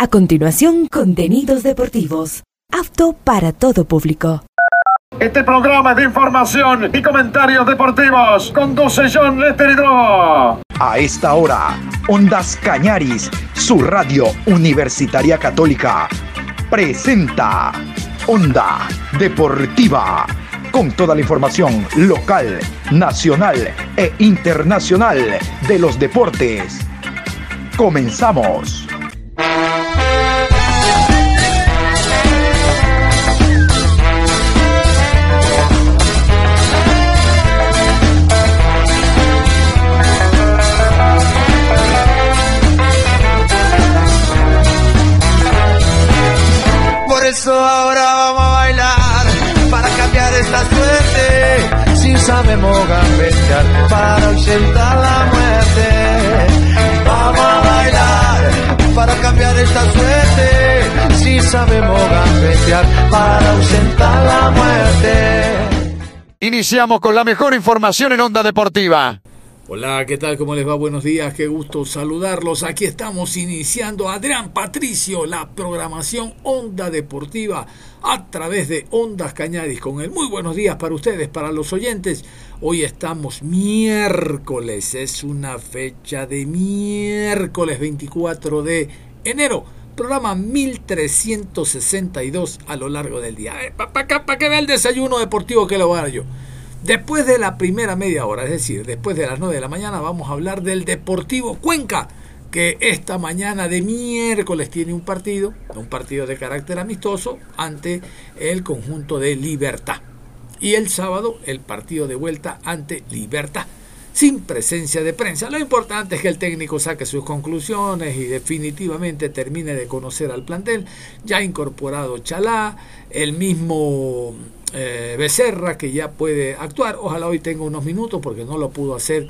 A continuación, contenidos deportivos. Apto para todo público. Este programa de información y comentarios deportivos conduce John Lester A esta hora, Ondas Cañaris, su radio universitaria católica, presenta Onda Deportiva, con toda la información local, nacional e internacional de los deportes. Comenzamos. Ahora vamos a bailar para cambiar esta suerte. Si sabemos gambetear para ausentar la muerte. Vamos a bailar para cambiar esta suerte. Si sabemos gambetear para ausentar la muerte. Iniciamos con la mejor información en Onda Deportiva. Hola, ¿qué tal? ¿Cómo les va? Buenos días, qué gusto saludarlos. Aquí estamos iniciando Adrián Patricio, la programación Onda Deportiva a través de Ondas Cañadis. Con el muy buenos días para ustedes, para los oyentes. Hoy estamos miércoles, es una fecha de miércoles 24 de enero. Programa 1362 a lo largo del día. Eh, para que vea el desayuno deportivo que lo voy a dar yo. Después de la primera media hora, es decir, después de las 9 de la mañana, vamos a hablar del Deportivo Cuenca, que esta mañana de miércoles tiene un partido, un partido de carácter amistoso, ante el conjunto de Libertad. Y el sábado el partido de vuelta ante Libertad, sin presencia de prensa. Lo importante es que el técnico saque sus conclusiones y definitivamente termine de conocer al plantel. Ya incorporado Chalá, el mismo eh, Becerra que ya puede actuar. Ojalá hoy tenga unos minutos porque no lo pudo hacer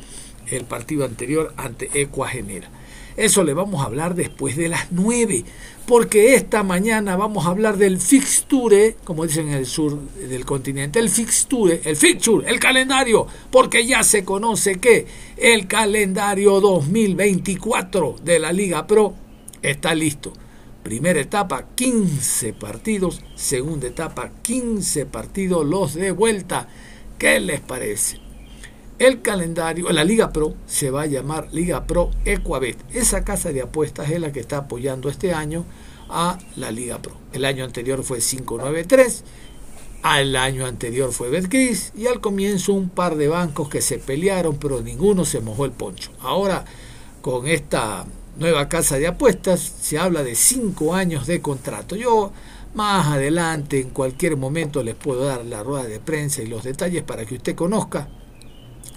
el partido anterior ante Ecuagenera. Eso le vamos a hablar después de las 9, porque esta mañana vamos a hablar del fixture, como dicen en el sur del continente, el fixture, el fixture, el calendario, porque ya se conoce que el calendario 2024 de la Liga Pro está listo. Primera etapa, 15 partidos. Segunda etapa, 15 partidos. Los de vuelta. ¿Qué les parece? El calendario, la Liga Pro se va a llamar Liga Pro Equabet. Esa casa de apuestas es la que está apoyando este año a la Liga Pro. El año anterior fue 593, al año anterior fue Betcris y al comienzo un par de bancos que se pelearon, pero ninguno se mojó el poncho. Ahora, con esta nueva casa de apuestas, se habla de cinco años de contrato. Yo más adelante, en cualquier momento, les puedo dar la rueda de prensa y los detalles para que usted conozca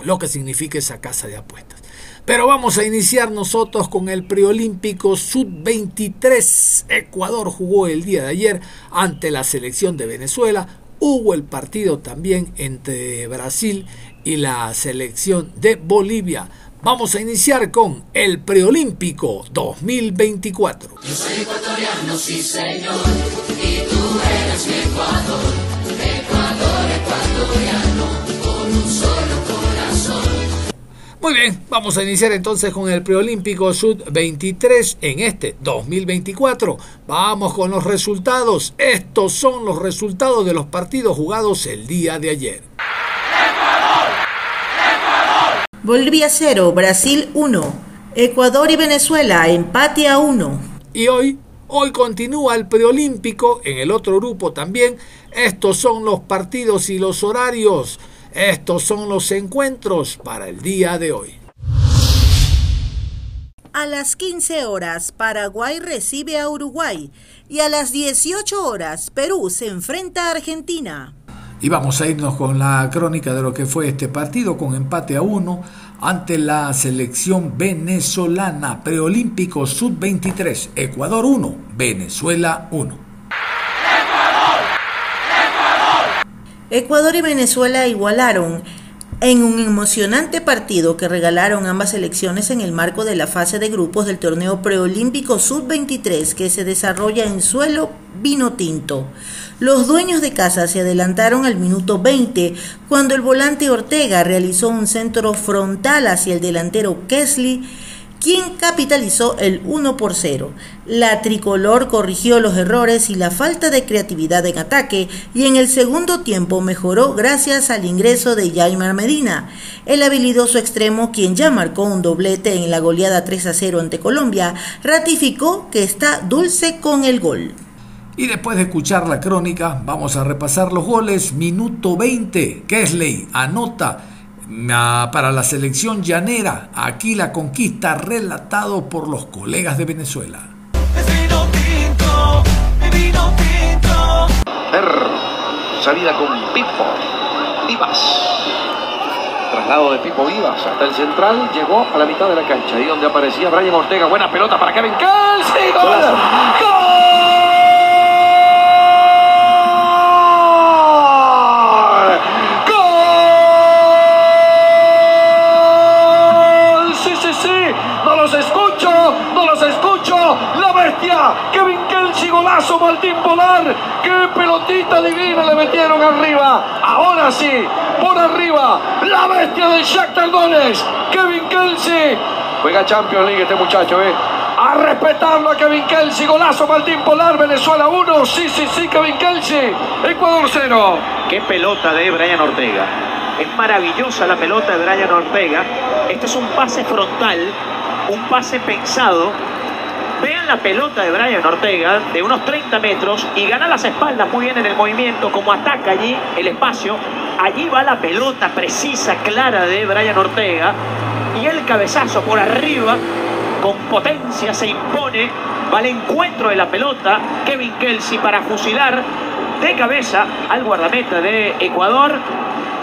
lo que significa esa casa de apuestas. Pero vamos a iniciar nosotros con el preolímpico Sub-23. Ecuador jugó el día de ayer ante la selección de Venezuela. Hubo el partido también entre Brasil y la selección de Bolivia. Vamos a iniciar con el preolímpico 2024. Yo soy ecuatoriano, sí señor, y tú eres mi Ecuador, Ecuador ecuatoriano, con un solo corazón. Muy bien, vamos a iniciar entonces con el preolímpico Sud 23 en este 2024. Vamos con los resultados. Estos son los resultados de los partidos jugados el día de ayer. Bolivia 0, Brasil 1. Ecuador y Venezuela empate a 1. Y hoy, hoy continúa el preolímpico en el otro grupo también. Estos son los partidos y los horarios. Estos son los encuentros para el día de hoy. A las 15 horas, Paraguay recibe a Uruguay y a las 18 horas, Perú se enfrenta a Argentina. Y vamos a irnos con la crónica de lo que fue este partido con empate a uno ante la selección venezolana preolímpico sub-23, Ecuador 1, Venezuela 1. Ecuador y Venezuela igualaron en un emocionante partido que regalaron ambas selecciones en el marco de la fase de grupos del torneo preolímpico sub-23 que se desarrolla en suelo vino tinto. Los dueños de casa se adelantaron al minuto 20 cuando el volante Ortega realizó un centro frontal hacia el delantero Kesley quien capitalizó el 1 por 0. La tricolor corrigió los errores y la falta de creatividad en ataque y en el segundo tiempo mejoró gracias al ingreso de Jaimar Medina, el habilidoso extremo quien ya marcó un doblete en la goleada 3 a 0 ante Colombia, ratificó que está dulce con el gol. Y después de escuchar la crónica, vamos a repasar los goles. Minuto 20, Kesley anota para la selección llanera. Aquí la conquista relatado por los colegas de Venezuela. salida con Pipo Vivas. Traslado de Pipo Vivas hasta el central, llegó a la mitad de la cancha, ahí donde aparecía Brian Ortega. Buena pelota para Kevin Kelsey. ¡Gol! ¡Gol! Martín Polar. ¡Qué pelotita divina le metieron arriba! Ahora sí, por arriba, la bestia del Shakhtar Donetsk, Kevin Kelsey. Juega Champions League este muchacho, ¿eh? A respetarlo a Kevin Kelsey, golazo Martín Polar, Venezuela 1, sí, sí, sí, Kevin Kelsey, Ecuador 0. Qué pelota de Brian Ortega. Es maravillosa la pelota de Brian Ortega. Este es un pase frontal, un pase pensado la pelota de Brian Ortega de unos 30 metros y gana las espaldas muy bien en el movimiento, como ataca allí el espacio. Allí va la pelota precisa, clara de Brian Ortega y el cabezazo por arriba con potencia se impone, va al encuentro de la pelota Kevin Kelsey para fusilar de cabeza al guardameta de Ecuador.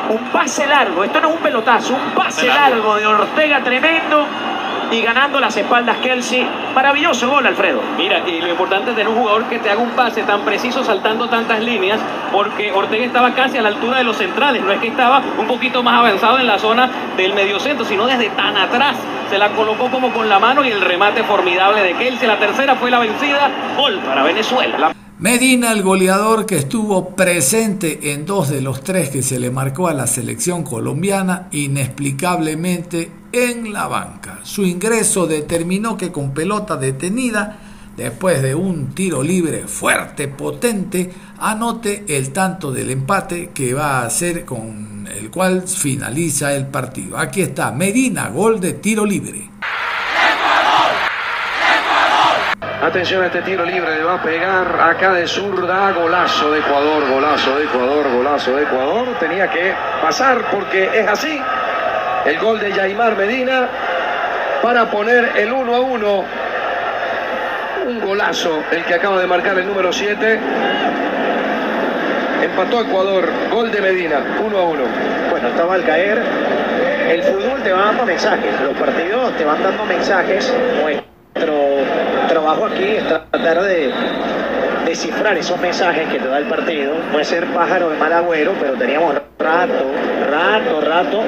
Un pase largo, esto no es un pelotazo, un pase largo de Ortega tremendo y ganando las espaldas Kelsey. Maravilloso gol, Alfredo. Mira, y lo importante es tener un jugador que te haga un pase tan preciso saltando tantas líneas, porque Ortega estaba casi a la altura de los centrales, no es que estaba un poquito más avanzado en la zona del mediocentro, sino desde tan atrás. Se la colocó como con la mano y el remate formidable de Kelsey. La tercera fue la vencida. Gol para Venezuela. Medina, el goleador que estuvo presente en dos de los tres que se le marcó a la selección colombiana, inexplicablemente en la banca. Su ingreso determinó que con pelota detenida, después de un tiro libre fuerte, potente, anote el tanto del empate que va a ser con el cual finaliza el partido. Aquí está Medina, gol de tiro libre. Atención a este tiro libre, le va a pegar acá de zurda, golazo de Ecuador, golazo de Ecuador, golazo de Ecuador. Tenía que pasar porque es así. El gol de Yaimar Medina para poner el 1 a 1. Un golazo el que acaba de marcar el número 7. Empató Ecuador, gol de Medina, 1 a 1. Bueno, estaba al caer. El fútbol te va dando mensajes, los partidos te van dando mensajes. Nuestro aquí es tratar de descifrar esos mensajes que te da el partido. Puede ser pájaro de mal agüero, pero teníamos rato, rato, rato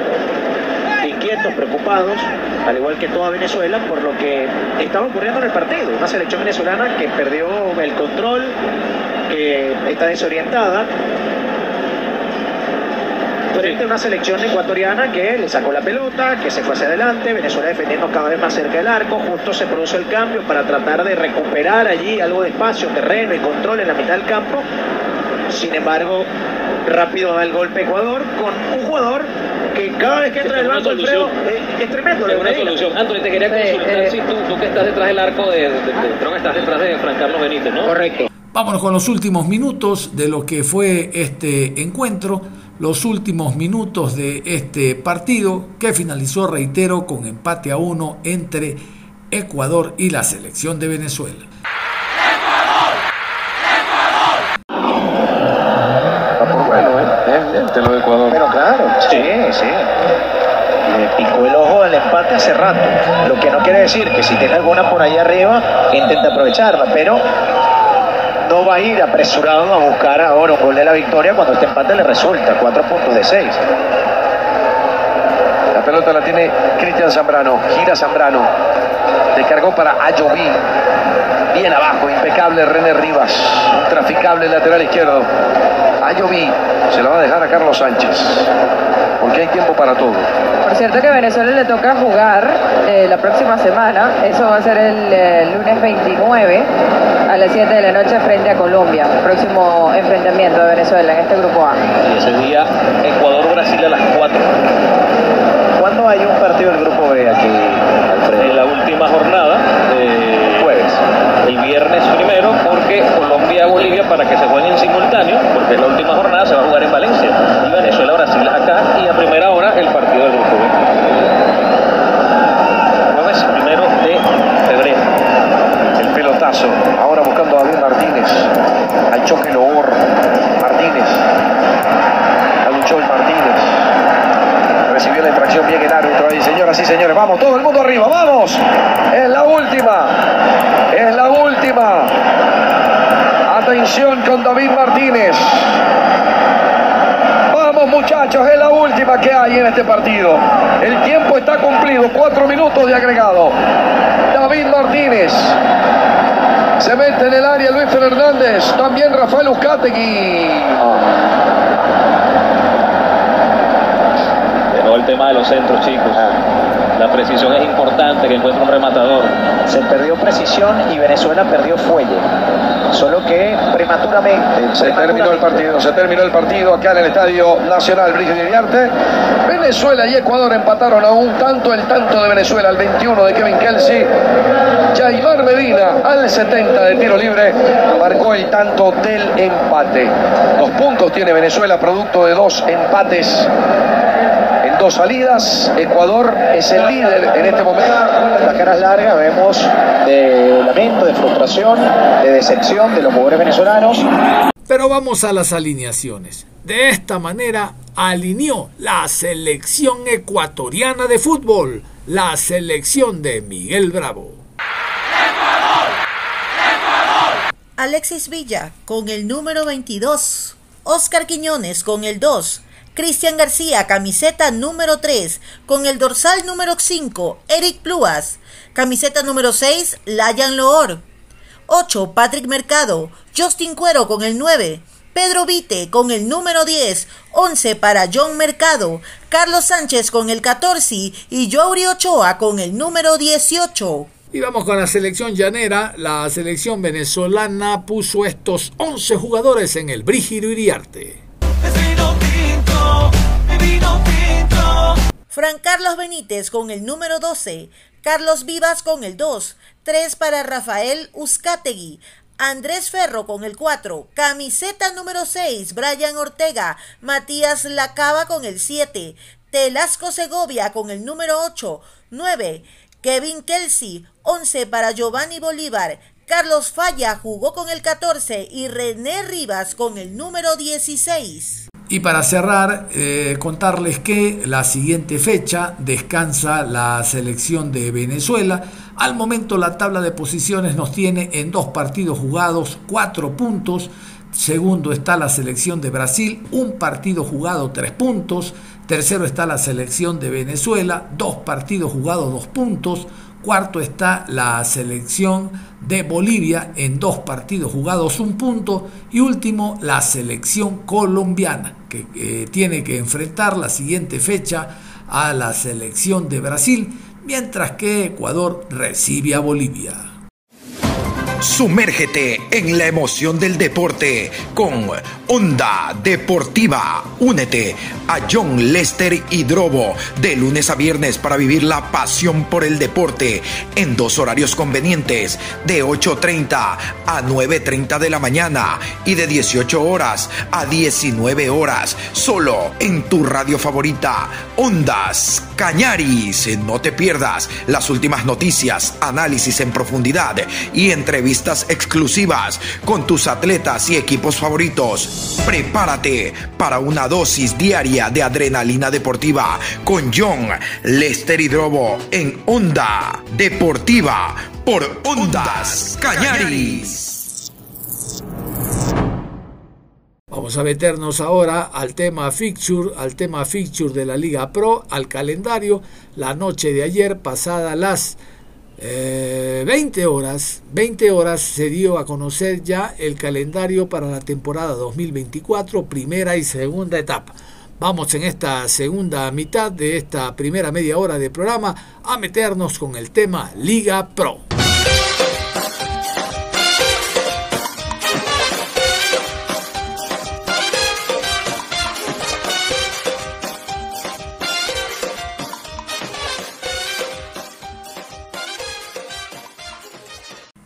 inquietos, preocupados, al igual que toda Venezuela, por lo que estaba ocurriendo en el partido. Una selección venezolana que perdió el control, que está desorientada, frente a una selección ecuatoriana que le sacó la pelota, que se fue hacia adelante, Venezuela defendiendo cada vez más cerca del arco, justo se produce el cambio para tratar de recuperar allí algo de espacio, terreno y control en la mitad del campo. Sin embargo, rápido da el golpe Ecuador con un jugador que cada vez que entra el banco Alfredo es, es tremendo. Es una solución. Antonio, te quería consultar eh, si tú, tú, que estás detrás del arco de, de, de, estás detrás de Fran Carlos Benítez, ¿no? Correcto. Vámonos con los últimos minutos de lo que fue este encuentro, los últimos minutos de este partido que finalizó, reitero, con empate a uno entre Ecuador y la selección de Venezuela. lo de Ecuador. Pero claro, sí, sí. Le picó el ojo al empate hace rato. Lo que no quiere decir que si tiene alguna por ahí arriba, intente aprovecharla, pero no va a ir apresurado a buscar ahora un gol de la victoria cuando este empate le resulta, cuatro puntos de seis. La pelota la tiene Cristian Zambrano. Gira Zambrano. Descargó para Ayoví. Bien abajo, impecable René Rivas. Un traficable lateral izquierdo. Ayoví se la va a dejar a Carlos Sánchez. Porque hay tiempo para todo. Por cierto que a Venezuela le toca jugar eh, la próxima semana, eso va a ser el eh, lunes 29 a las 7 de la noche frente a Colombia, próximo enfrentamiento de Venezuela en este grupo A. Y ese día Ecuador-Brasil a las 4. ¿Cuándo hay un partido del grupo B aquí, Alfredo? En la última jornada. El viernes primero, porque Colombia-Bolivia para que se jueguen en simultáneo, porque la última jornada se va a jugar en Valencia. Y Venezuela-Brasil acá, y a primera hora el partido del grupo. Jueves primero de febrero. El pelotazo. Ahora buscando a David Martínez. Al choque Loor. Martínez. A Luchol Martínez. Recibió la infracción bien el árbitro ahí, señoras y señores. Vamos, todo el mundo arriba, vamos. Es la última. Atención con David Martínez. Vamos muchachos, es la última que hay en este partido. El tiempo está cumplido, cuatro minutos de agregado. David Martínez. Se mete en el área Luis Fernández, también Rafael Uzcategui. De nuevo el tema de los centros, chicos. La precisión es importante, que encuentre un rematador. Se perdió precisión y Venezuela perdió fuelle. Solo que prematuramente. Se terminó el partido, se terminó el partido acá en el Estadio Nacional Brígido Iriarte. Venezuela y Ecuador empataron a un tanto, el tanto de Venezuela al 21 de Kevin Kelsey. Jaimar Medina al 70 de tiro libre marcó el tanto del empate. Dos puntos tiene Venezuela producto de dos empates dos salidas. Ecuador es el líder en este momento. Las caras largas vemos de lamento, de frustración, de decepción de los jugadores venezolanos. Pero vamos a las alineaciones. De esta manera alineó la selección ecuatoriana de fútbol, la selección de Miguel Bravo. Alexis Villa con el número 22. Oscar Quiñones con el 2. Cristian García, camiseta número 3, con el dorsal número 5, Eric Pluas. Camiseta número 6, Layan Loor. 8, Patrick Mercado. Justin Cuero con el 9. Pedro Vite con el número 10, 11 para John Mercado, Carlos Sánchez con el 14 y Jory Ochoa con el número 18. Y vamos con la selección llanera. La selección venezolana puso estos 11 jugadores en el Brígido Iriarte. Fran Carlos Benítez con el número 12, Carlos Vivas con el 2, 3 para Rafael Uzcategui, Andrés Ferro con el 4, camiseta número 6, Brian Ortega, Matías Lacaba con el 7, Telasco Segovia con el número 8, 9, Kevin Kelsey, 11 para Giovanni Bolívar, Carlos Falla jugó con el 14 y René Rivas con el número 16. Y para cerrar, eh, contarles que la siguiente fecha descansa la selección de Venezuela. Al momento la tabla de posiciones nos tiene en dos partidos jugados, cuatro puntos. Segundo está la selección de Brasil, un partido jugado, tres puntos. Tercero está la selección de Venezuela, dos partidos jugados, dos puntos. Cuarto está la selección de Bolivia en dos partidos jugados, un punto. Y último, la selección colombiana, que eh, tiene que enfrentar la siguiente fecha a la selección de Brasil, mientras que Ecuador recibe a Bolivia. Sumérgete en la emoción del deporte con Onda Deportiva. Únete a John Lester Hidrobo de lunes a viernes para vivir la pasión por el deporte en dos horarios convenientes de 8.30 a 9.30 de la mañana y de 18 horas a 19 horas. Solo en tu radio favorita, Ondas Cañaris. No te pierdas las últimas noticias, análisis en profundidad y entrevistas exclusivas con tus atletas y equipos favoritos. Prepárate para una dosis diaria de adrenalina deportiva con John Lester Hidrobo en Onda Deportiva por Ondas Cañaris. Vamos a meternos ahora al tema fixture, al tema fixture de la Liga Pro, al calendario. La noche de ayer, pasada las 20 horas, 20 horas se dio a conocer ya el calendario para la temporada 2024, primera y segunda etapa. Vamos en esta segunda mitad de esta primera media hora de programa a meternos con el tema Liga Pro.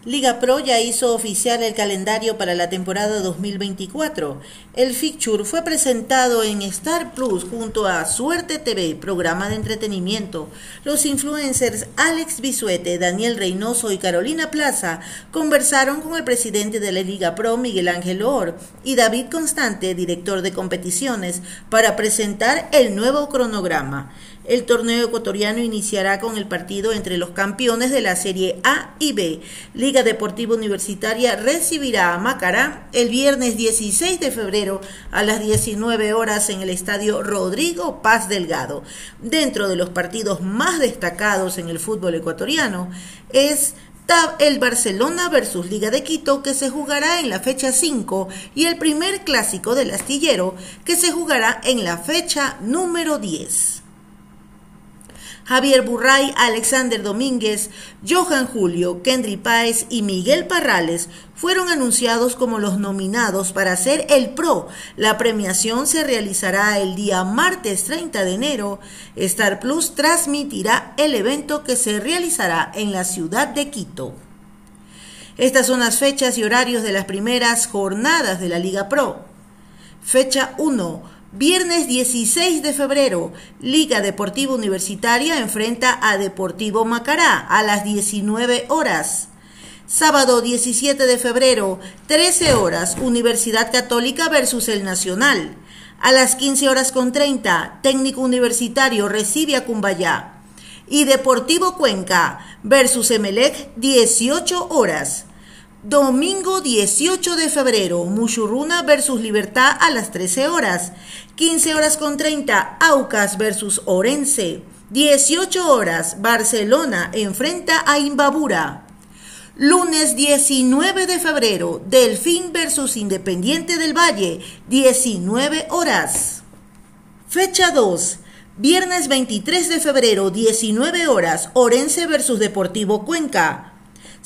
Liga Pro ya hizo oficial el calendario para la temporada 2024. El fixture fue presentado en Star Plus junto a Suerte TV, programa de entretenimiento. Los influencers Alex Bisuete, Daniel Reynoso y Carolina Plaza conversaron con el presidente de la Liga Pro, Miguel Ángel Or, y David Constante, director de competiciones, para presentar el nuevo cronograma. El torneo ecuatoriano iniciará con el partido entre los campeones de la Serie A y B. Liga Deportiva Universitaria recibirá a Macará el viernes 16 de febrero a las 19 horas en el estadio Rodrigo Paz Delgado. Dentro de los partidos más destacados en el fútbol ecuatoriano es el Barcelona versus Liga de Quito que se jugará en la fecha 5 y el primer clásico del astillero que se jugará en la fecha número 10. Javier Burray, Alexander Domínguez, Johan Julio, Kendry Páez y Miguel Parrales fueron anunciados como los nominados para ser el PRO. La premiación se realizará el día martes 30 de enero. Star Plus transmitirá el evento que se realizará en la ciudad de Quito. Estas son las fechas y horarios de las primeras jornadas de la Liga Pro. Fecha 1. Viernes 16 de febrero, Liga Deportiva Universitaria enfrenta a Deportivo Macará a las 19 horas. Sábado 17 de febrero, 13 horas, Universidad Católica versus el Nacional. A las 15 horas con 30, Técnico Universitario recibe a Cumbayá. Y Deportivo Cuenca versus Emelec, 18 horas. Domingo 18 de febrero, Muchurruna versus Libertad a las 13 horas. 15 horas con 30, Aucas versus Orense. 18 horas, Barcelona enfrenta a Imbabura. Lunes 19 de febrero, Delfín versus Independiente del Valle, 19 horas. Fecha 2. Viernes 23 de febrero, 19 horas, Orense versus Deportivo Cuenca.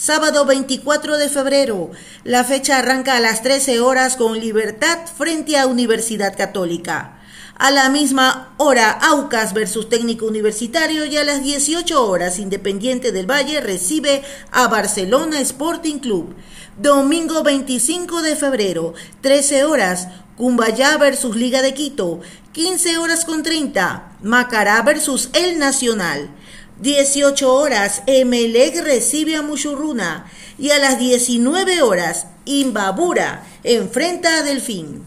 Sábado 24 de febrero. La fecha arranca a las 13 horas con Libertad frente a Universidad Católica. A la misma hora, Aucas versus Técnico Universitario y a las 18 horas, Independiente del Valle recibe a Barcelona Sporting Club. Domingo 25 de febrero, 13 horas, Cumbayá versus Liga de Quito. 15 horas con 30, Macará versus El Nacional. 18 horas, Emelec recibe a Muchurruna y a las 19 horas, Imbabura enfrenta a Delfín.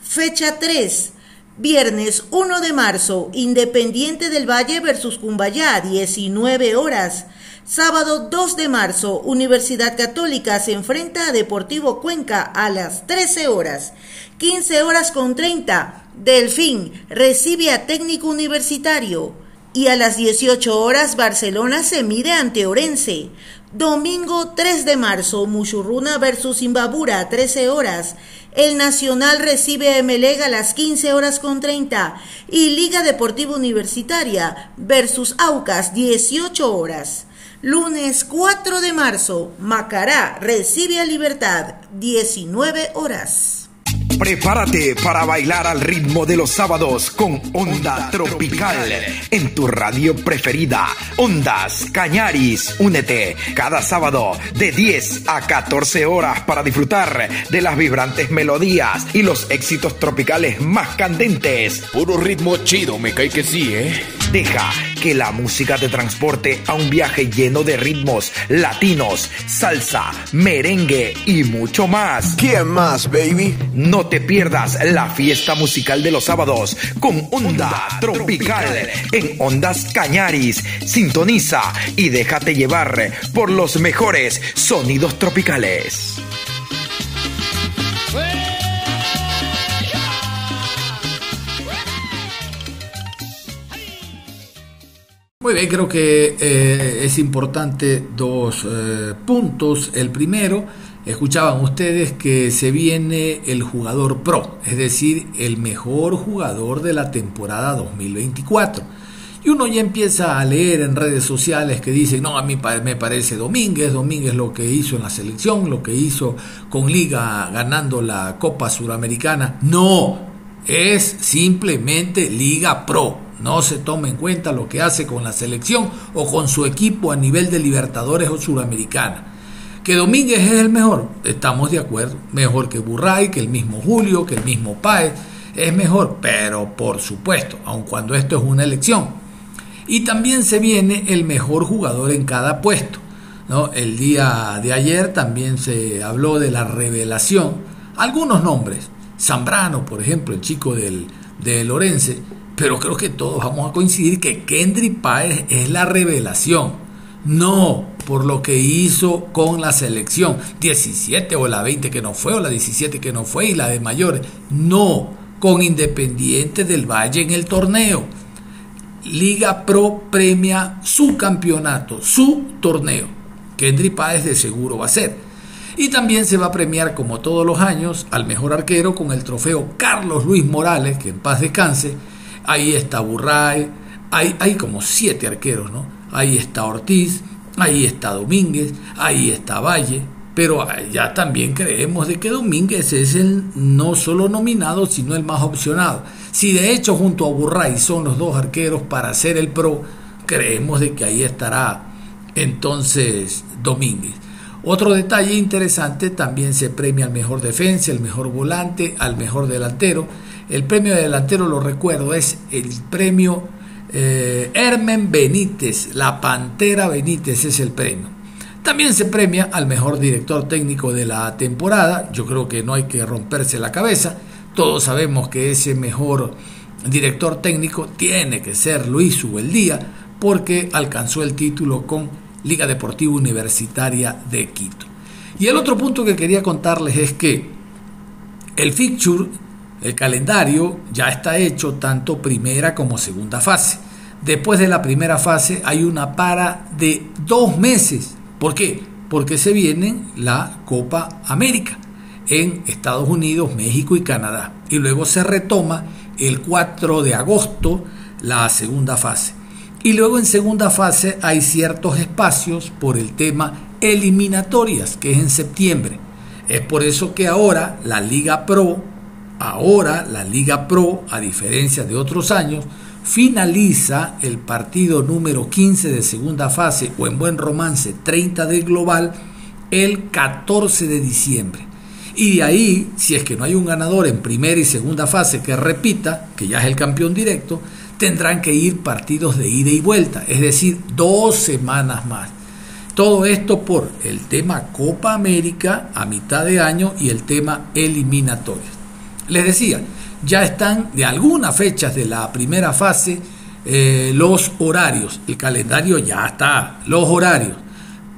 Fecha 3. Viernes 1 de marzo, Independiente del Valle versus Cumbayá, 19 horas. Sábado 2 de marzo, Universidad Católica se enfrenta a Deportivo Cuenca a las 13 horas. 15 horas con 30, Delfín recibe a Técnico Universitario y a las 18 horas Barcelona se mide ante Orense. Domingo 3 de marzo, Muchurruna versus Imbabura, 13 horas. El Nacional recibe a Emelega a las 15 horas con 30 y Liga Deportiva Universitaria versus Aucas, 18 horas. Lunes 4 de marzo, Macará recibe a Libertad, 19 horas. Prepárate para bailar al ritmo de los sábados con Onda Tropical en tu radio preferida, Ondas Cañaris. Únete cada sábado de 10 a 14 horas para disfrutar de las vibrantes melodías y los éxitos tropicales más candentes. Puro ritmo chido, me cae que sí, ¿eh? Deja que la música te transporte a un viaje lleno de ritmos latinos, salsa, merengue y mucho más. ¿Quién más, baby? No no te pierdas la fiesta musical de los sábados con Onda Tropical en Ondas Cañaris. Sintoniza y déjate llevar por los mejores sonidos tropicales. Muy bien, creo que eh, es importante dos eh, puntos. El primero escuchaban ustedes que se viene el jugador pro, es decir, el mejor jugador de la temporada 2024. Y uno ya empieza a leer en redes sociales que dicen, no, a mí me parece Domínguez, Domínguez lo que hizo en la selección, lo que hizo con Liga ganando la Copa Suramericana. No, es simplemente Liga Pro. No se toma en cuenta lo que hace con la selección o con su equipo a nivel de Libertadores o Suramericana. Que Domínguez es el mejor, estamos de acuerdo. Mejor que Burray, que el mismo Julio, que el mismo Páez. Es mejor, pero por supuesto, aun cuando esto es una elección. Y también se viene el mejor jugador en cada puesto. ¿no? El día de ayer también se habló de la revelación. Algunos nombres. Zambrano, por ejemplo, el chico del, de Lorense. Pero creo que todos vamos a coincidir que Kendry Páez es la revelación. No por lo que hizo con la selección. 17 o la 20 que no fue, o la 17 que no fue, y la de mayores. No, con Independiente del Valle en el torneo. Liga Pro premia su campeonato, su torneo. Kendry Páez de seguro va a ser. Y también se va a premiar, como todos los años, al mejor arquero con el trofeo Carlos Luis Morales, que en paz descanse. Ahí está Burray, hay, hay como siete arqueros, ¿no? Ahí está Ortiz, ahí está Domínguez, ahí está Valle. Pero ya también creemos de que Domínguez es el no solo nominado, sino el más opcionado. Si de hecho junto a Burray son los dos arqueros para ser el pro, creemos de que ahí estará entonces Domínguez. Otro detalle interesante, también se premia al mejor defensa, al mejor volante, al mejor delantero. El premio de delantero, lo recuerdo, es el premio eh, Hermen Benítez, la Pantera Benítez es el premio. También se premia al mejor director técnico de la temporada. Yo creo que no hay que romperse la cabeza. Todos sabemos que ese mejor director técnico tiene que ser Luis Ubeldía porque alcanzó el título con Liga Deportiva Universitaria de Quito. Y el otro punto que quería contarles es que el fixture, el calendario, ya está hecho tanto primera como segunda fase. Después de la primera fase hay una para de dos meses. ¿Por qué? Porque se viene la Copa América en Estados Unidos, México y Canadá. Y luego se retoma el 4 de agosto la segunda fase. Y luego en segunda fase hay ciertos espacios por el tema eliminatorias, que es en septiembre. Es por eso que ahora la Liga Pro, ahora la Liga Pro, a diferencia de otros años, finaliza el partido número 15 de segunda fase o en buen romance 30 del global el 14 de diciembre. Y de ahí, si es que no hay un ganador en primera y segunda fase que repita, que ya es el campeón directo, tendrán que ir partidos de ida y vuelta, es decir, dos semanas más. Todo esto por el tema Copa América a mitad de año y el tema eliminatorias. Les decía, ya están de algunas fechas de la primera fase eh, los horarios, el calendario ya está, los horarios,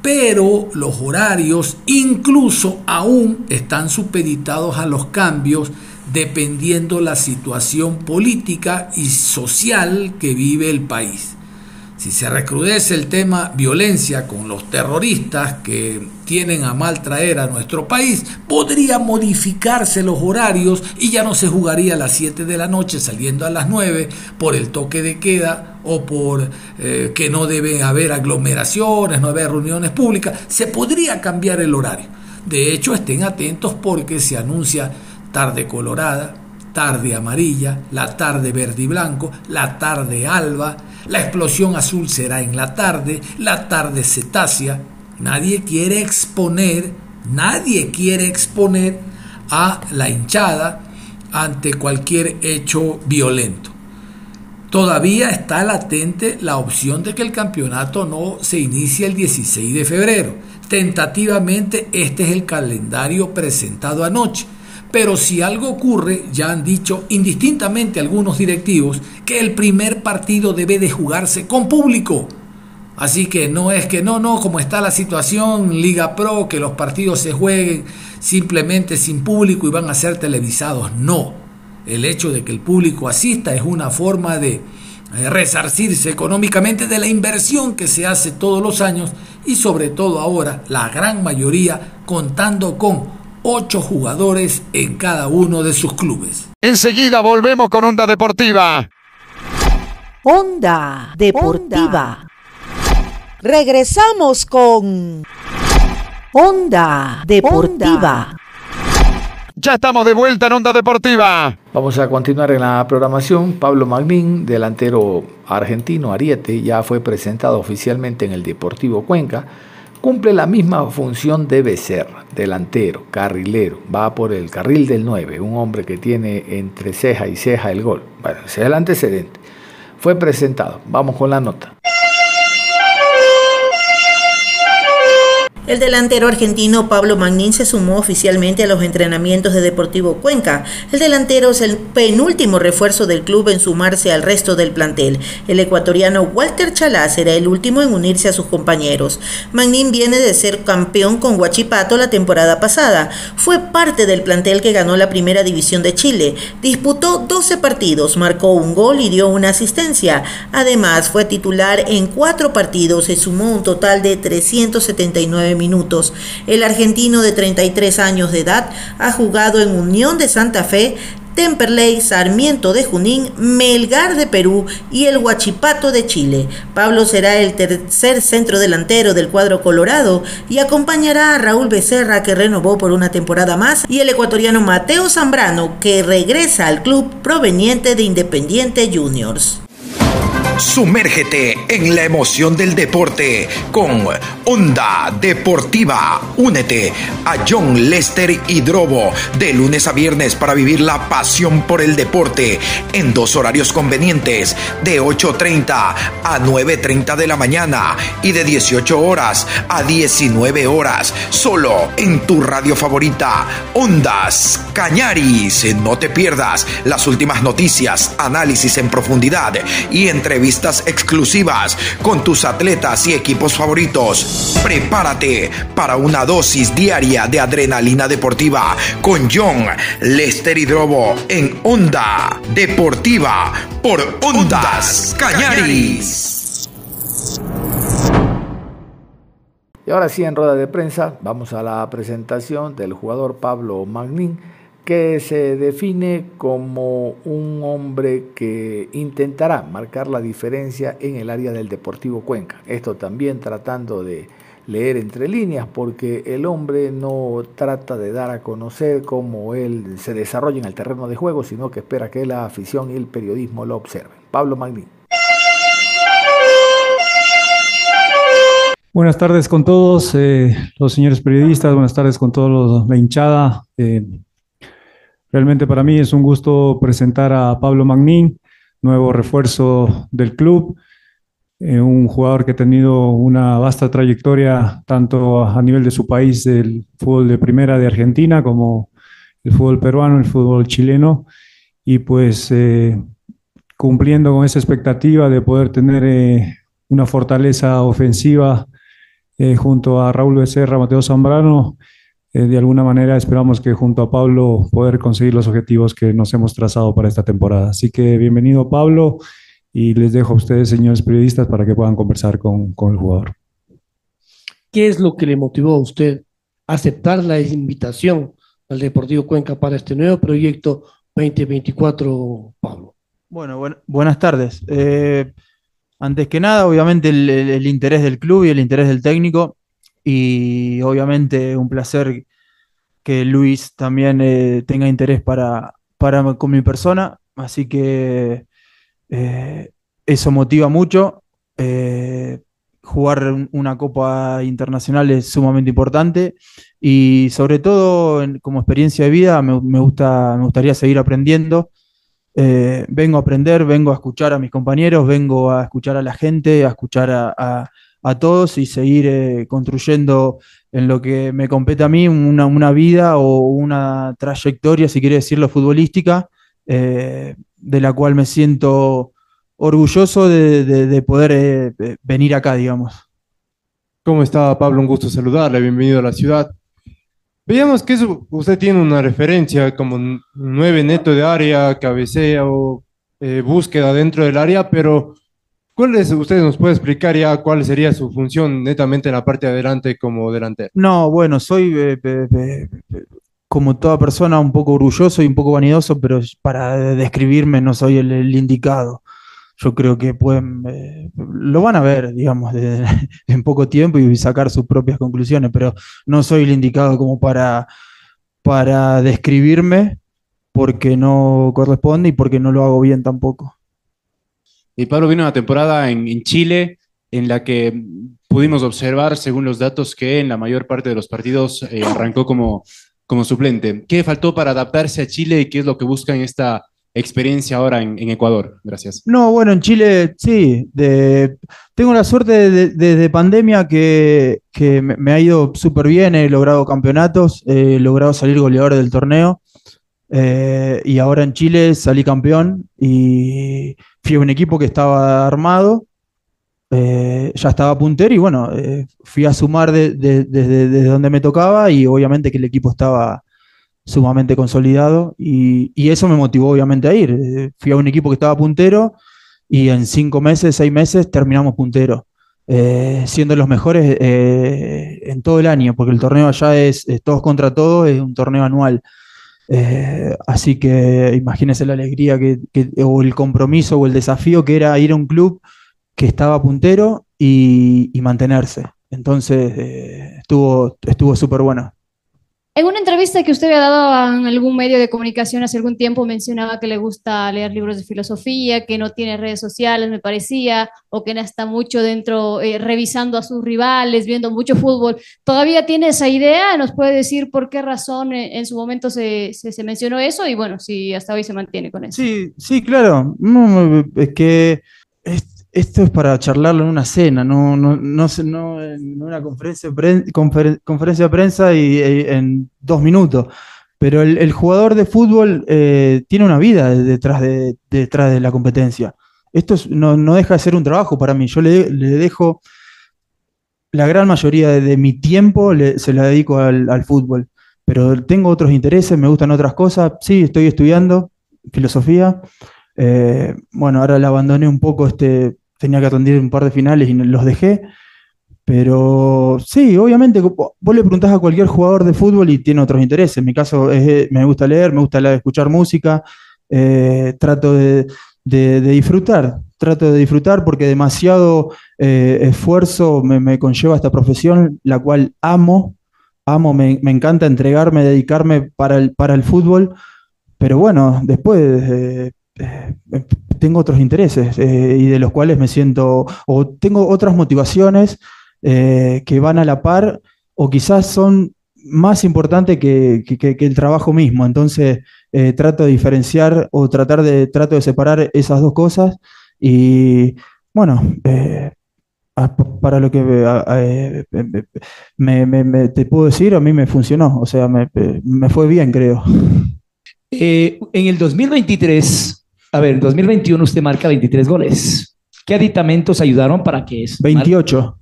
pero los horarios incluso aún están supeditados a los cambios dependiendo la situación política y social que vive el país. Si se recrudece el tema violencia con los terroristas que tienen a mal traer a nuestro país, podría modificarse los horarios y ya no se jugaría a las 7 de la noche saliendo a las 9 por el toque de queda o por eh, que no debe haber aglomeraciones, no haber reuniones públicas. Se podría cambiar el horario. De hecho, estén atentos porque se anuncia tarde colorada, tarde amarilla, la tarde verde y blanco, la tarde alba, la explosión azul será en la tarde, la tarde cetácea. Nadie quiere exponer, nadie quiere exponer a la hinchada ante cualquier hecho violento. Todavía está latente la opción de que el campeonato no se inicie el 16 de febrero. Tentativamente este es el calendario presentado anoche. Pero si algo ocurre, ya han dicho indistintamente algunos directivos que el primer partido debe de jugarse con público. Así que no es que no, no, como está la situación, Liga Pro, que los partidos se jueguen simplemente sin público y van a ser televisados. No. El hecho de que el público asista es una forma de eh, resarcirse económicamente de la inversión que se hace todos los años y sobre todo ahora la gran mayoría contando con ocho jugadores en cada uno de sus clubes. Enseguida volvemos con Onda Deportiva. Onda Deportiva. Regresamos con Onda Deportiva. Ya estamos de vuelta en Onda Deportiva. Vamos a continuar en la programación. Pablo Magnín, delantero argentino Ariete, ya fue presentado oficialmente en el Deportivo Cuenca. Cumple la misma función de Becerra, delantero, carrilero, va por el carril del 9, un hombre que tiene entre ceja y ceja el gol. Bueno, ese es el antecedente. Fue presentado. Vamos con la nota. El delantero argentino Pablo Magnín se sumó oficialmente a los entrenamientos de Deportivo Cuenca. El delantero es el penúltimo refuerzo del club en sumarse al resto del plantel. El ecuatoriano Walter Chalá será el último en unirse a sus compañeros. Magnín viene de ser campeón con Huachipato la temporada pasada. Fue parte del plantel que ganó la primera división de Chile. Disputó 12 partidos, marcó un gol y dio una asistencia. Además, fue titular en cuatro partidos y sumó un total de 379 minutos. El argentino de 33 años de edad ha jugado en Unión de Santa Fe, Temperley, Sarmiento de Junín, Melgar de Perú y el Huachipato de Chile. Pablo será el tercer centro delantero del cuadro colorado y acompañará a Raúl Becerra que renovó por una temporada más y el ecuatoriano Mateo Zambrano que regresa al club proveniente de Independiente Juniors. Sumérgete en la emoción del deporte con Onda Deportiva. Únete a John Lester Hidrobo de lunes a viernes para vivir la pasión por el deporte en dos horarios convenientes de 8.30 a 9.30 de la mañana y de 18 horas a 19 horas. Solo en tu radio favorita, Ondas Cañaris. No te pierdas las últimas noticias, análisis en profundidad y entrevistas exclusivas con tus atletas y equipos favoritos. Prepárate para una dosis diaria de adrenalina deportiva con John Lester Hidrobo en Onda Deportiva por Ondas Cañaris. Y ahora sí, en rueda de prensa, vamos a la presentación del jugador Pablo Magnín que se define como un hombre que intentará marcar la diferencia en el área del Deportivo Cuenca. Esto también tratando de leer entre líneas, porque el hombre no trata de dar a conocer cómo él se desarrolla en el terreno de juego, sino que espera que la afición y el periodismo lo observen. Pablo Magnín. Buenas tardes con todos eh, los señores periodistas, buenas tardes con todos la hinchada. Eh, Realmente para mí es un gusto presentar a Pablo Magnín, nuevo refuerzo del club, eh, un jugador que ha tenido una vasta trayectoria tanto a nivel de su país, del fútbol de primera de Argentina, como el fútbol peruano, el fútbol chileno, y pues eh, cumpliendo con esa expectativa de poder tener eh, una fortaleza ofensiva junto a Raúl Becerra, Mateo Zambrano, eh, de alguna manera esperamos que junto a Pablo poder conseguir los objetivos que nos hemos trazado para esta temporada. Así que bienvenido Pablo y les dejo a ustedes, señores periodistas, para que puedan conversar con, con el jugador. ¿Qué es lo que le motivó a usted a aceptar la invitación al Deportivo Cuenca para este nuevo proyecto 2024, Pablo? Bueno, buenas tardes. Eh, antes que nada, obviamente el, interés del club y el interés del técnico y obviamente un placer que Luis también eh, tenga interés para, para con mi persona, así que eh, eso motiva mucho. Eh, jugar una copa internacional es sumamente importante y sobre todo como experiencia de vida me, gusta, me gustaría seguir aprendiendo. vengo a aprender, vengo a escuchar a mis compañeros, vengo a escuchar a la gente, a escuchar a a todos y seguir eh, construyendo en lo que me compete a mí una, una, vida o una trayectoria, si quiere decirlo, futbolística, eh, de la cual me siento orgulloso de, poder eh, venir acá, digamos. ¿Cómo está, Pablo? Un gusto saludarle, bienvenido a la ciudad. Veíamos que usted tiene una referencia como nueve neto de área, cabecea o eh, búsqueda dentro del área, pero ¿cuál es, ustedes nos puede explicar ya cuál sería su función netamente en la parte de adelante como delantero? No, bueno, soy eh, eh, eh, como toda persona un poco orgulloso y un poco vanidoso, pero para describirme no soy el, el indicado. Yo creo que pueden, eh, lo van a ver, digamos, de- en poco tiempo y sacar sus propias conclusiones, pero no soy el indicado como para, para describirme porque no corresponde y porque no lo hago bien tampoco. Y Pablo vino una temporada en, Chile en la que pudimos observar, según los datos, que en la mayor parte de los partidos eh, arrancó como, como suplente. ¿Qué faltó para adaptarse a Chile y qué es lo que busca en esta experiencia ahora en, Ecuador? Gracias. No, bueno, en Chile sí. de- tengo la suerte de, de- desde pandemia que, que me ha ido súper bien. He logrado campeonatos, he logrado salir goleador del torneo. Eh, y ahora en Chile salí campeón y fui a un equipo que estaba armado. eh, ya estaba puntero y bueno, eh, fui a sumar de- de- desde desde donde me tocaba y obviamente que el equipo estaba sumamente consolidado y, y eso me motivó obviamente a ir. Eh, fui a un equipo que estaba puntero y en cinco meses, seis meses terminamos puntero, siendo los mejores en todo el año, porque el torneo allá es, es todos contra todos, es un torneo anual. Eh, así que imagínense la alegría que, que- o el compromiso o el desafío que era ir a un club que estaba puntero y, y mantenerse. Entonces eh, estuvo estuvo súper bueno. En una entrevista que usted había dado en algún medio de comunicación hace algún tiempo mencionaba que le gusta leer libros de filosofía, que no tiene redes sociales, me parecía, o que no está mucho dentro eh, revisando a sus rivales, viendo mucho fútbol. ¿Todavía tiene esa idea? ¿Nos puede decir por qué razón eh, en su momento se, se, mencionó eso? Y bueno, si hasta hoy se mantiene con eso. Sí, sí, claro. Es que esto es para charlarlo en una cena, no, no, no, no en una conferencia de, prensa y, en dos minutos. Pero el, jugador de fútbol eh, tiene una vida detrás de, detrás de la competencia. Esto es- no, deja de ser un trabajo para mí. Yo le, dejo la gran mayoría de, mi tiempo se la dedico al, al fútbol. Pero tengo otros intereses, me gustan otras cosas. Sí, estoy estudiando filosofía. Eh, bueno, ahora la abandoné un poco, este, tenía que atender un par de finales y los dejé. Pero sí, obviamente, vos le preguntás a cualquier jugador de fútbol y tiene otros intereses. En mi caso, es- me gusta leer, me gusta escuchar música, eh, trato de, disfrutar, trato de disfrutar porque demasiado eh, esfuerzo me, conlleva esta profesión, la cual amo, amo, me, encanta entregarme, dedicarme para el, para el fútbol, pero bueno, después eh, eh, tengo otros intereses eh, y de los cuales me siento, o tengo otras motivaciones eh, que van a la par o quizás son más importantes que, que- el trabajo mismo. Entonces trato de diferenciar o tratar de, trato de separar esas dos cosas y bueno, para lo que me- te puedo decir, a mí me funcionó, o sea, me, fue bien, creo. En el 2023, a ver, en 2021 usted marca 23 goles. ¿Qué aditamentos ayudaron para que eso? 28.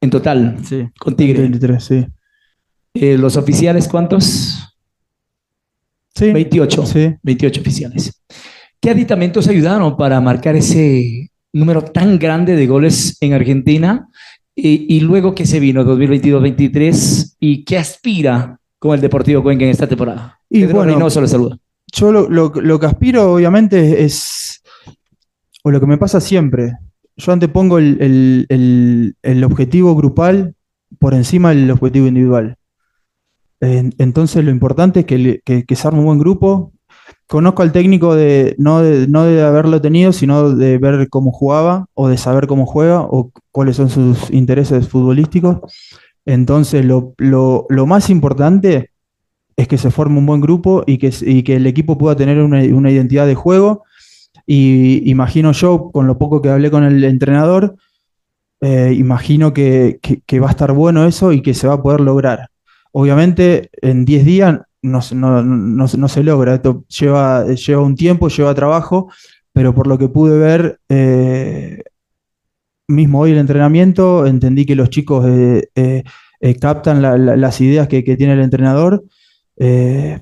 En total. Sí. Con Tigre. 23, sí. Eh, ¿Los oficiales cuántos? Sí. 28. 28 oficiales. ¿Qué aditamentos ayudaron para marcar ese número tan grande de goles en Argentina? Y, y luego que se vino 2022-23 y qué aspira con el Deportivo Cuenca en esta temporada. Y Pedro bueno, Reynoso le saluda. Yo lo, lo- que aspiro, obviamente, es, o lo que me pasa siempre, yo antepongo el, el- el- el objetivo grupal por encima del objetivo individual. En- entonces, lo importante es que, que, que se arme un buen grupo. Conozco al técnico de no, de no de haberlo tenido, sino de ver cómo jugaba o de saber cómo juega o cuáles son sus intereses futbolísticos. Entonces, lo, lo- lo más importante es que se forme un buen grupo y que, y que el equipo pueda tener una, una identidad de juego. Y imagino yo, con lo poco que hablé con el entrenador, eh, imagino que, que- va a estar bueno eso y que se va a poder lograr. Obviamente, en 10 días no, no- no- no se logra, esto lleva, lleva un tiempo, lleva trabajo, pero por lo que pude ver, eh, mismo hoy el entrenamiento, entendí que los chicos eh, captan la- la- las ideas que, que tiene el entrenador. Eh,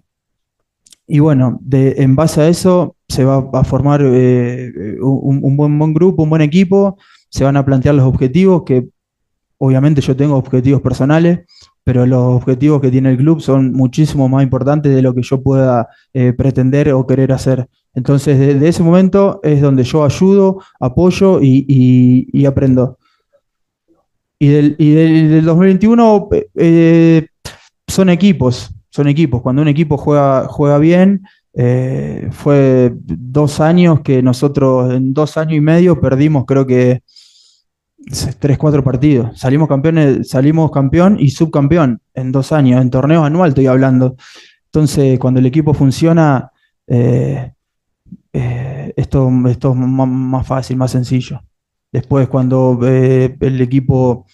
y bueno, en base a eso, se va a formar eh, un, un buen, buen grupo, un buen equipo, se van a plantear los objetivos, que obviamente yo tengo objetivos personales, pero los objetivos que tiene el club son muchísimo más importantes de lo que yo pueda eh, pretender o querer hacer. Entonces, desde ese momento es donde yo ayudo, apoyo y aprendo. Y del, y del- del 2021 eh, son equipos, son equipos. Cuando un equipo juega, juega bien, eh, fue dos años que nosotros en dos años y medio perdimos, creo que tres, cuatro partidos. Salimos campeones, salimos campeón y subcampeón en dos años, en torneo anual estoy hablando. Entonces, cuando el equipo funciona, eh, eh, esto, esto es más fácil, más sencillo. Después, cuando el equipo,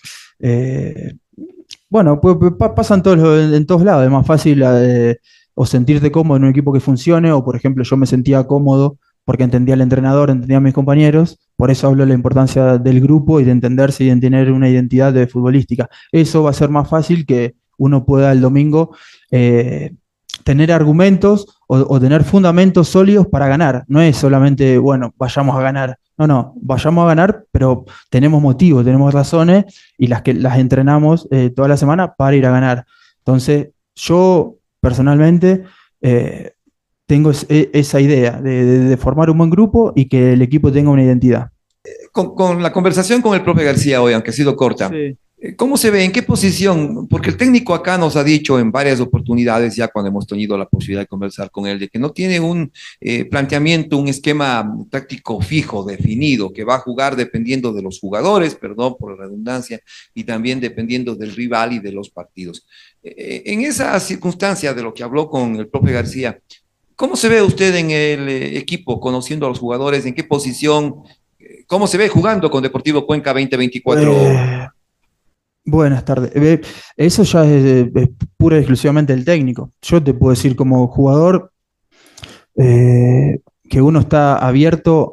bueno, pues, pues, pa- pasa en todos, en todos lados, es más fácil eh, o sentirte cómodo en un equipo que funcione, o por ejemplo, yo me sentía cómodo porque entendía al entrenador, entendía a mis compañeros, por eso hablo de la importancia del grupo y de entenderse y de tener una identidad de futbolística. Eso va a ser más fácil que uno pueda el domingo eh, tener argumentos o tener fundamentos sólidos para ganar. No es solamente, bueno, vayamos a ganar. No, no, vayamos a ganar, pero tenemos motivos, tenemos razones y las que las entrenamos eh, toda la semana para ir a ganar. Entonces, yo personalmente eh, tengo es- e- esa idea de, de- de formar un buen grupo y que el equipo tenga una identidad. Con, con la conversación con el profe García hoy, aunque ha sido corta, eh, ¿cómo se ve? ¿En qué posición? Porque el técnico acá nos ha dicho en varias oportunidades, ya cuando hemos tenido la posibilidad de conversar con él, de que no tiene un eh, planteamiento, un esquema táctico fijo, definido, que va a jugar dependiendo de los jugadores, perdón por la redundancia, y también dependiendo del rival y de los partidos. Eh, en esa circunstancia de lo que habló con el profe García, ¿Cómo se ve usted en el eh, equipo, conociendo a los jugadores? ¿En qué posición? ¿Cómo se ve jugando con Deportivo Cuenca 2024? Eh, Buenas tardes. Eh, Eso ya es, es pura y exclusivamente del técnico. Yo te puedo decir como jugador eh, que uno está abierto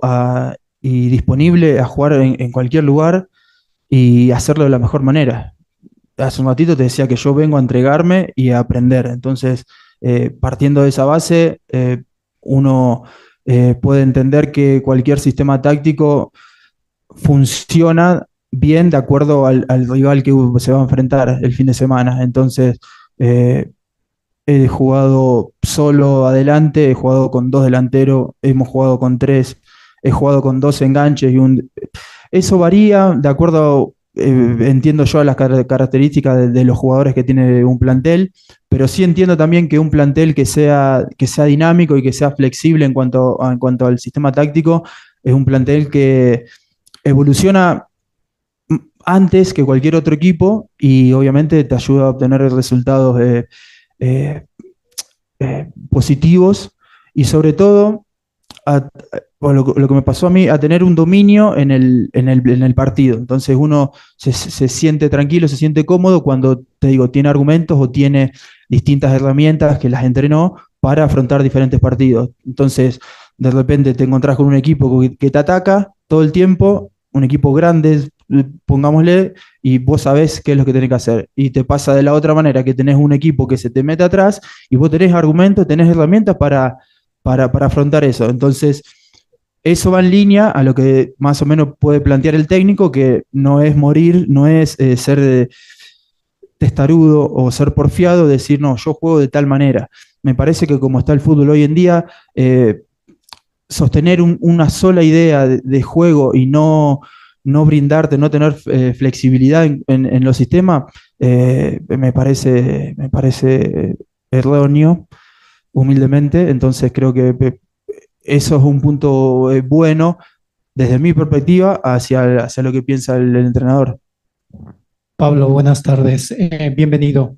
y disponible a jugar en, cualquier lugar y hacerlo de la mejor manera. Hace un ratito te decía que yo vengo a entregarme y a aprender. Entonces, eh, partiendo de esa base, eh, uno eh, puede entender que cualquier sistema táctico funciona bien de acuerdo al, al rival que se va a enfrentar el fin de semana. Entonces, eh, he jugado solo adelante, he jugado con dos delanteros, hemos jugado con tres, he jugado con dos enganches y un... Eso varía de acuerdo, eh, entiendo yo, a las car- características de, los jugadores que tiene un plantel, pero sí entiendo también que un plantel que sea, que sea dinámico y que sea flexible en cuanto, en cuanto al sistema táctico es un plantel que evoluciona antes que cualquier otro equipo y obviamente te ayuda a obtener resultados eh, eh, eh, positivos y sobre todo lo, que me pasó a mí, a tener un dominio en el, en el, en el partido. Entonces uno se, siente tranquilo, se siente cómodo cuando, te digo, tiene argumentos o tiene distintas herramientas que las entrenó para afrontar diferentes partidos. Entonces, de repente te encontrás con un equipo que, te ataca todo el tiempo, un equipo grande, pongámosle, y vos sabés qué es lo que tenés que hacer. Y te pasa de la otra manera, que tenés un equipo que se te mete atrás y vos tenés argumentos, tenés herramientas para, para, para afrontar eso. Entonces, eso va en línea a lo que más o menos puede plantear el técnico, que no es morir, no es eh, ser eh, testarudo o ser porfiado, decir, no, yo juego de tal manera. Me parece que como está el fútbol hoy en día, eh, sostener un- una sola idea de, de juego y no, no brindarte, no tener eh, flexibilidad en, en- en los sistemas, eh, me parece, me parece erróneo, humildemente. Entonces creo que eh, eso es un punto bueno desde mi perspectiva hacia, hacia lo que piensa el, el entrenador. Pablo, buenas tardes. Eh, bienvenido.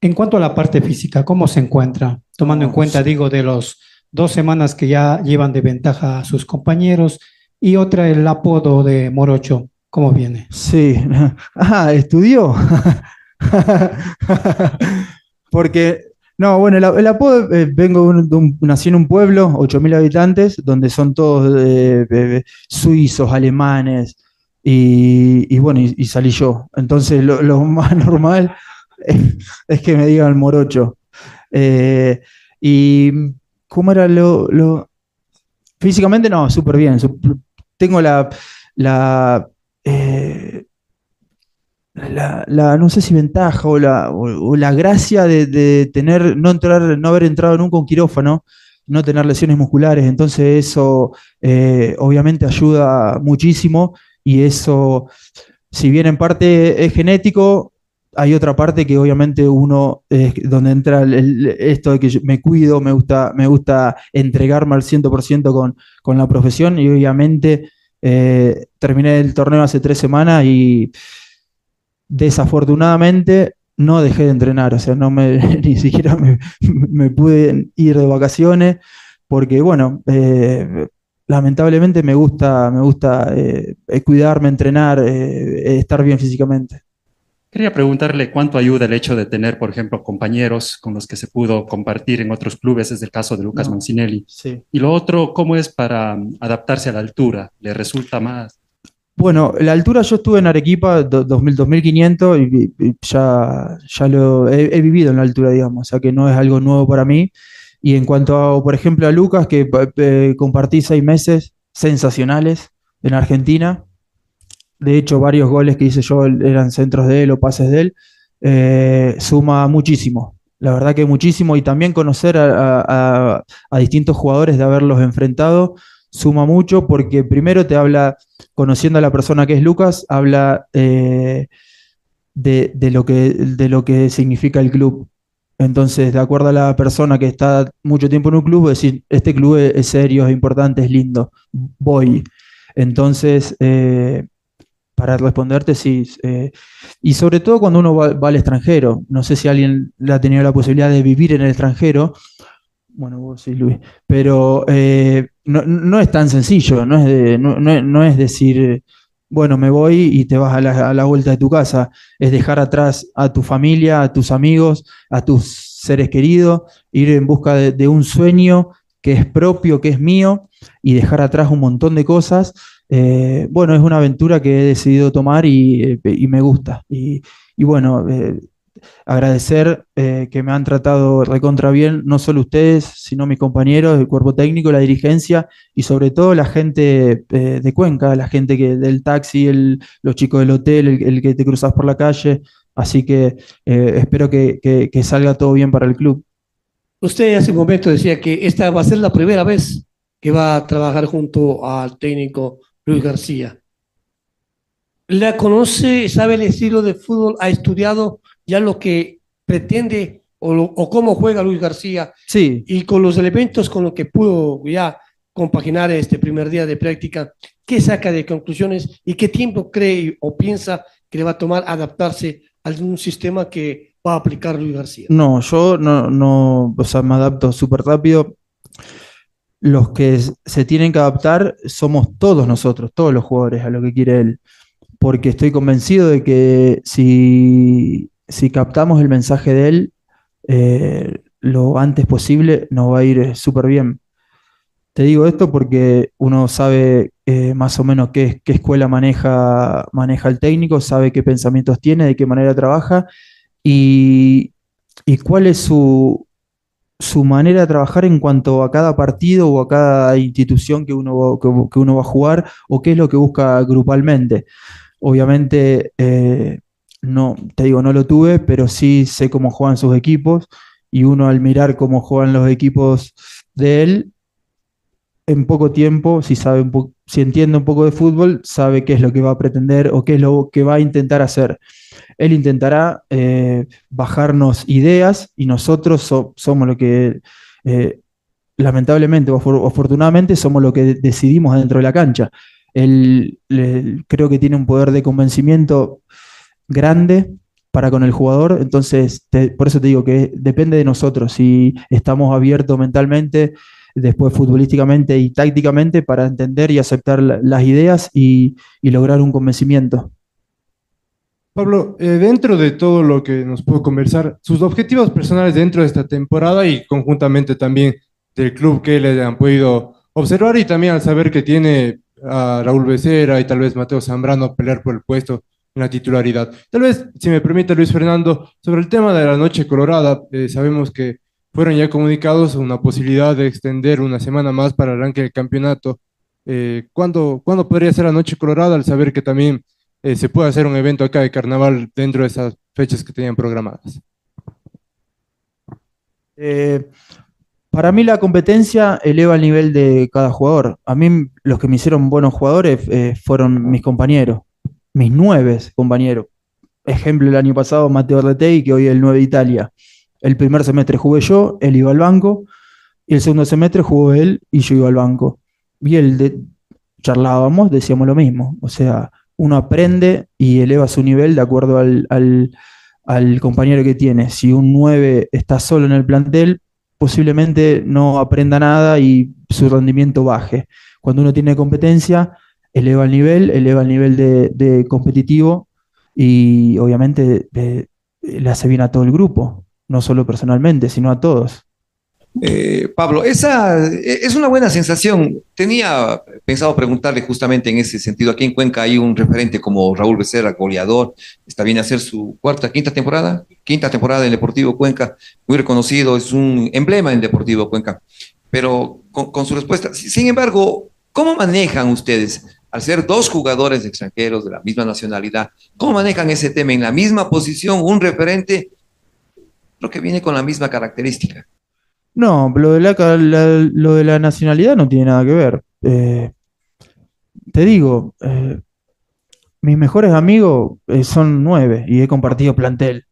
En cuanto a la parte física, ¿cómo se encuentra? Tomando en cuenta, digo, de los dos semanas que ya llevan de ventaja a sus compañeros y otra el apodo de Morocho, ¿cómo viene? Sí, ah, estudió. Porque, no, bueno, el, apodo, eh, vengo de un, nací en un pueblo, 8.000 habitantes, donde son todos eh, eh, suizos, alemanes, y, bueno, y, salí yo. Entonces, lo, más normal es, que me digan morocho. Y, ¿cómo era lo, lo- Físicamente no, súper bien. Tengo la, la, eh, la, la- no sé si ventaja o la, o, la gracia de, tener, no entrar, no haber entrado nunca un quirófano, no tener lesiones musculares. Entonces eso eh, obviamente ayuda muchísimo y eso, si bien en parte es genético, hay otra parte que obviamente uno, es donde entra el- esto de que me cuido, me gusta, me gusta entregarme al 100% con, con la profesión y obviamente eh, terminé el torneo hace tres semanas y desafortunadamente no dejé de entrenar, o sea, no me, ni siquiera me, pude ir de vacaciones porque, bueno, eh, lamentablemente me gusta, me gusta eh, cuidarme, entrenar, eh, estar bien físicamente. Quería preguntarle cuánto ayuda el hecho de tener, por ejemplo, compañeros con los que se pudo compartir en otros clubes, es el caso de Lucas No, Mancinelli. sí. Y lo otro, ¿cómo es para mm, adaptarse a la altura? ¿Le resulta más? Bueno, la altura yo estuve en Arequipa, do- 2000, 2500, y, y ya, ya lo he, he vivido en la altura, digamos, o sea que no es algo nuevo para mí. Y en cuanto a, por ejemplo, a Lucas, que eh, compartí seis meses sensacionales en Argentina, de hecho varios goles que hice yo eran centros de él o pases de él, eh, suma muchísimo, la verdad que muchísimo, y también conocer a, distintos jugadores de haberlos enfrentado suma mucho porque primero te habla, conociendo a la persona que es Lucas, habla eh, de, lo que, de lo que significa el club. Entonces, de acuerdo a la persona que está mucho tiempo en un club, decir, este club es, es serio, es importante, es lindo, voy. Entonces, eh, para responderte, sí. eh, y sobre todo cuando uno va, al extranjero. No sé si alguien ha tenido la posibilidad de vivir en el extranjero. Bueno, vos sí, Luis. Pero eh, no, es tan sencillo. No es, no, es- decir, bueno, me voy y te vas a la, a la vuelta de tu casa. Es dejar atrás a tu familia, a tus amigos, a tus seres queridos, ir en busca de un sueño que es propio, que es mío, y dejar atrás un montón de cosas. Eh, bueno, es una aventura que he decidido tomar y, eh, me gusta. Y, bueno, eh, agradecer que me han tratado recontra bien, no solo ustedes, sino mis compañeros, el cuerpo técnico, la dirigencia y sobre todo la gente de Cuenca, la gente que, del taxi, los chicos del hotel, el, que te cruzas por la calle. Así que espero que- que salga todo bien para el club. Usted hace un momento decía que esta va a ser la primera vez que va a trabajar junto al técnico Luis García. ¿La conoce, sabe el estilo de fútbol, ha estudiado ya lo que pretende o, lo- o cómo juega Luis García? Sí. Y con los elementos con los que pudo ya compaginar este primer día de práctica, ¿qué saca de conclusiones y qué tiempo cree o piensa que le va a tomar adaptarse a un sistema que va a aplicar Luis García? No, yo no, no, o sea, me adapto súper rápido. Los que se tienen que adaptar somos todos nosotros, todos los jugadores, a lo que quiere él. Porque estoy convencido de que si, si captamos el mensaje de él eh, lo antes posible, nos va a ir eh, súper bien. Te digo esto porque uno sabe eh, más o menos qué, qué escuela maneja, maneja el técnico, sabe qué pensamientos tiene, de qué manera trabaja y, y cuál es su, su manera de trabajar en cuanto a cada partido o a cada institución que uno, que uno va a jugar o qué es lo que busca grupalmente. Obviamente, eh, no, te digo, no lo tuve, pero sí sé cómo juegan sus equipos y uno al mirar cómo juegan los equipos de él, en poco tiempo, si sabe un po- si entiende un poco de fútbol, sabe qué es lo que va a pretender o qué es lo que va a intentar hacer. Él intentará eh, bajarnos ideas y nosotros so- somos lo que, eh, lamentablemente o afor- afortunadamente, somos lo que de- decidimos dentro de la cancha. Él, le- creo que tiene un poder de convencimiento grande para con el jugador, entonces te- por eso te digo que depende de nosotros si estamos abiertos mentalmente, después futbolísticamente y tácticamente para entender y aceptar la- las ideas y, y lograr un convencimiento. Pablo, eh, dentro de todo lo que nos pudo conversar, sus objetivos personales dentro de esta temporada y conjuntamente también del club que le han podido observar y también al saber que tiene a Raúl Becerra y tal vez Mateo Zambrano pelear por el puesto en la titularidad. Tal vez, si me permite Luis Fernando, sobre el tema de la noche colorada, eh, sabemos que fueron ya comunicados una posibilidad de extender una semana más para el arranque del campeonato. Eh, ¿cuándo, ¿Cuándo podría ser la Noche Colorada al saber que también eh, se puede hacer un evento acá de carnaval dentro de esas fechas que tenían programadas? Eh, para mí la competencia eleva el nivel de cada jugador. A mí los que me hicieron buenos jugadores fueron mis compañeros, mis nueve compañeros. Ejemplo, el año pasado Mateo Retei, que hoy es el 9 de Italia. El primer semestre jugué yo, él iba al banco, y el segundo semestre jugó él y yo iba al banco. Y él de, charlábamos, decíamos lo mismo. O sea, uno aprende y eleva su nivel de acuerdo al, al, compañero que tiene. Si un 9 está solo en el plantel, posiblemente no aprenda nada y su rendimiento baje. Cuando uno tiene competencia, eleva el nivel, eleva el nivel de, de competitivo y obviamente eh, le hace bien a todo el grupo, no solo personalmente, sino a todos. Eh, Pablo, esa eh, es una buena sensación. Tenía pensado preguntarle justamente en ese sentido. Aquí en Cuenca hay un referente como Raúl Becerra, goleador. Está bien a hacer su cuarta, quinta temporada. Quinta temporada en Deportivo Cuenca. Muy reconocido, es un emblema en Deportivo Cuenca. Pero con, con su respuesta. Sin embargo, ¿cómo manejan ustedes, al ser dos jugadores extranjeros de la misma nacionalidad, cómo manejan ese tema en la misma posición, un referente, lo que viene con la misma característica? No, lo de la, lo de la nacionalidad no tiene nada que ver. Eh, te digo, eh, mis mejores amigos eh, son nueve y he compartido plantel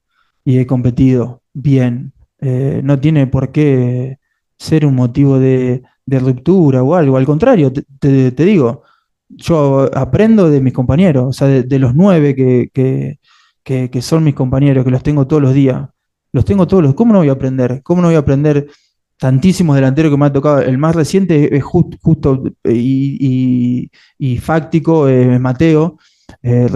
y he competido bien. No tiene por qué ser un motivo de, de ruptura o algo. Al contrario, te, te- digo, yo aprendo de mis compañeros, o sea, de, los nueve que, que- que son mis compañeros, que los tengo todos los días. Los tengo todos los. ¿Cómo no voy a aprender? ¿Cómo no voy a aprender tantísimos delanteros que me ha tocado? El más reciente es just- justo eh, y, y- fáctico, eh, Mateo eh,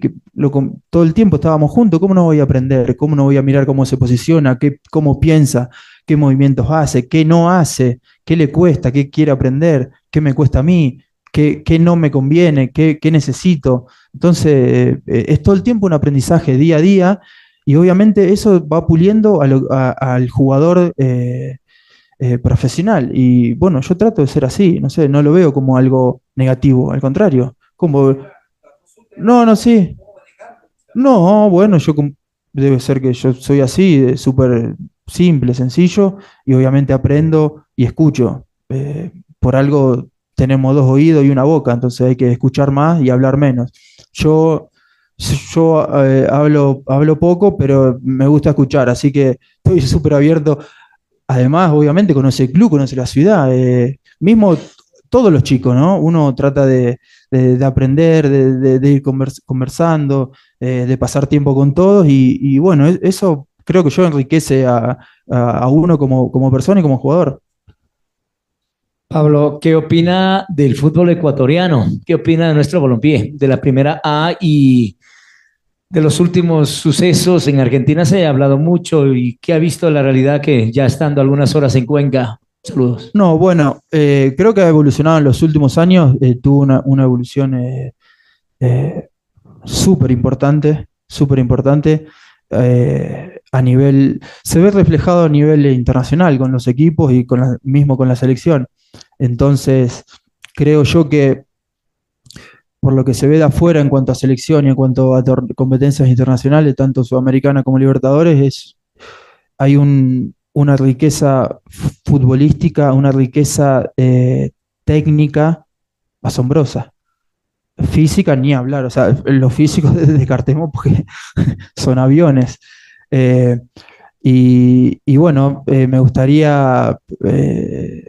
que lo todo el tiempo estábamos juntos. ¿Cómo no voy a aprender? ¿Cómo no voy a mirar cómo se posiciona? Qué, ¿Cómo piensa? ¿Qué movimientos hace? ¿Qué no hace? ¿Qué le cuesta? ¿Qué quiere aprender? ¿Qué me cuesta a mí? ¿Qué, qué no me conviene? ¿Qué, qué necesito? Entonces, eh, es todo el tiempo un aprendizaje día a día y obviamente eso va puliendo al jugador eh, eh, profesional. Y bueno, yo trato de ser así, no sé, no lo veo como algo negativo, al contrario, como... No, no, sí. No, bueno, yo debe ser que yo soy así, de súper simple, sencillo, y obviamente aprendo y escucho. Eh, por algo tenemos dos oídos y una boca, entonces hay que escuchar más y hablar menos. Yo, yo eh, hablo, hablo poco, pero me gusta escuchar, así que estoy súper abierto. Además, obviamente, conoce el club, conoce la ciudad, eh, mismo todos los chicos, ¿no? Uno trata de, de- de aprender, de, de- ir convers- conversando, eh, de pasar tiempo con todos y, y bueno, e- eso creo que yo enriquece a, a- a uno como, como persona y como jugador. Pablo, ¿qué opina del fútbol ecuatoriano? ¿Qué opina de nuestro balompié, de la primera A y de los últimos sucesos en Argentina? Se ha hablado mucho y ¿qué ha visto la realidad que ya estando algunas horas en Cuenca? Saludos. No, bueno, eh, creo que ha evolucionado en los últimos años, eh, tuvo una, evolución eh, eh, súper importante, súper importante a nivel, se ve reflejado a nivel internacional con los equipos y con la- mismo con la selección. Entonces, creo yo que por lo que se ve de afuera en cuanto a selección y en cuanto a competencias internacionales, tanto sudamericana como libertadores, es, hay un- una riqueza futbolística, una riqueza eh, técnica asombrosa. Física ni hablar, o sea, los físicos descartemos porque son aviones. Eh, y, bueno, eh, me gustaría eh,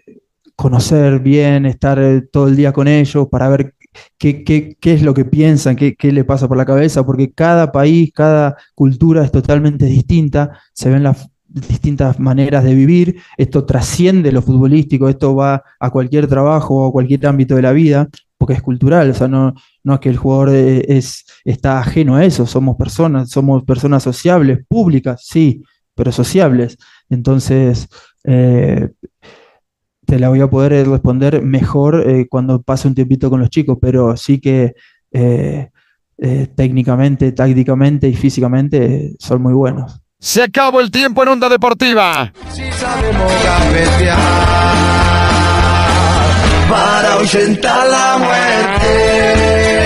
conocer bien, estar todo el día con ellos para ver qué, qué- qué es lo que piensan, qué, qué le pasa por la cabeza, porque cada país, cada cultura es totalmente distinta, se ven las distintas maneras de vivir, esto trasciende lo futbolístico, esto va a cualquier trabajo o a cualquier ámbito de la vida, porque es cultural, o sea, no, no es que el jugador eh, es, está ajeno a eso, somos personas, somos personas sociables, públicas, sí, pero sociables. Entonces, eh, te la voy a poder responder mejor eh, cuando pase un tiempito con los chicos, pero sí que eh, eh, técnicamente, tácticamente y físicamente eh, son muy buenos. Se acabó el tiempo en Onda Deportiva. sabemos para ahuyentar la muerte.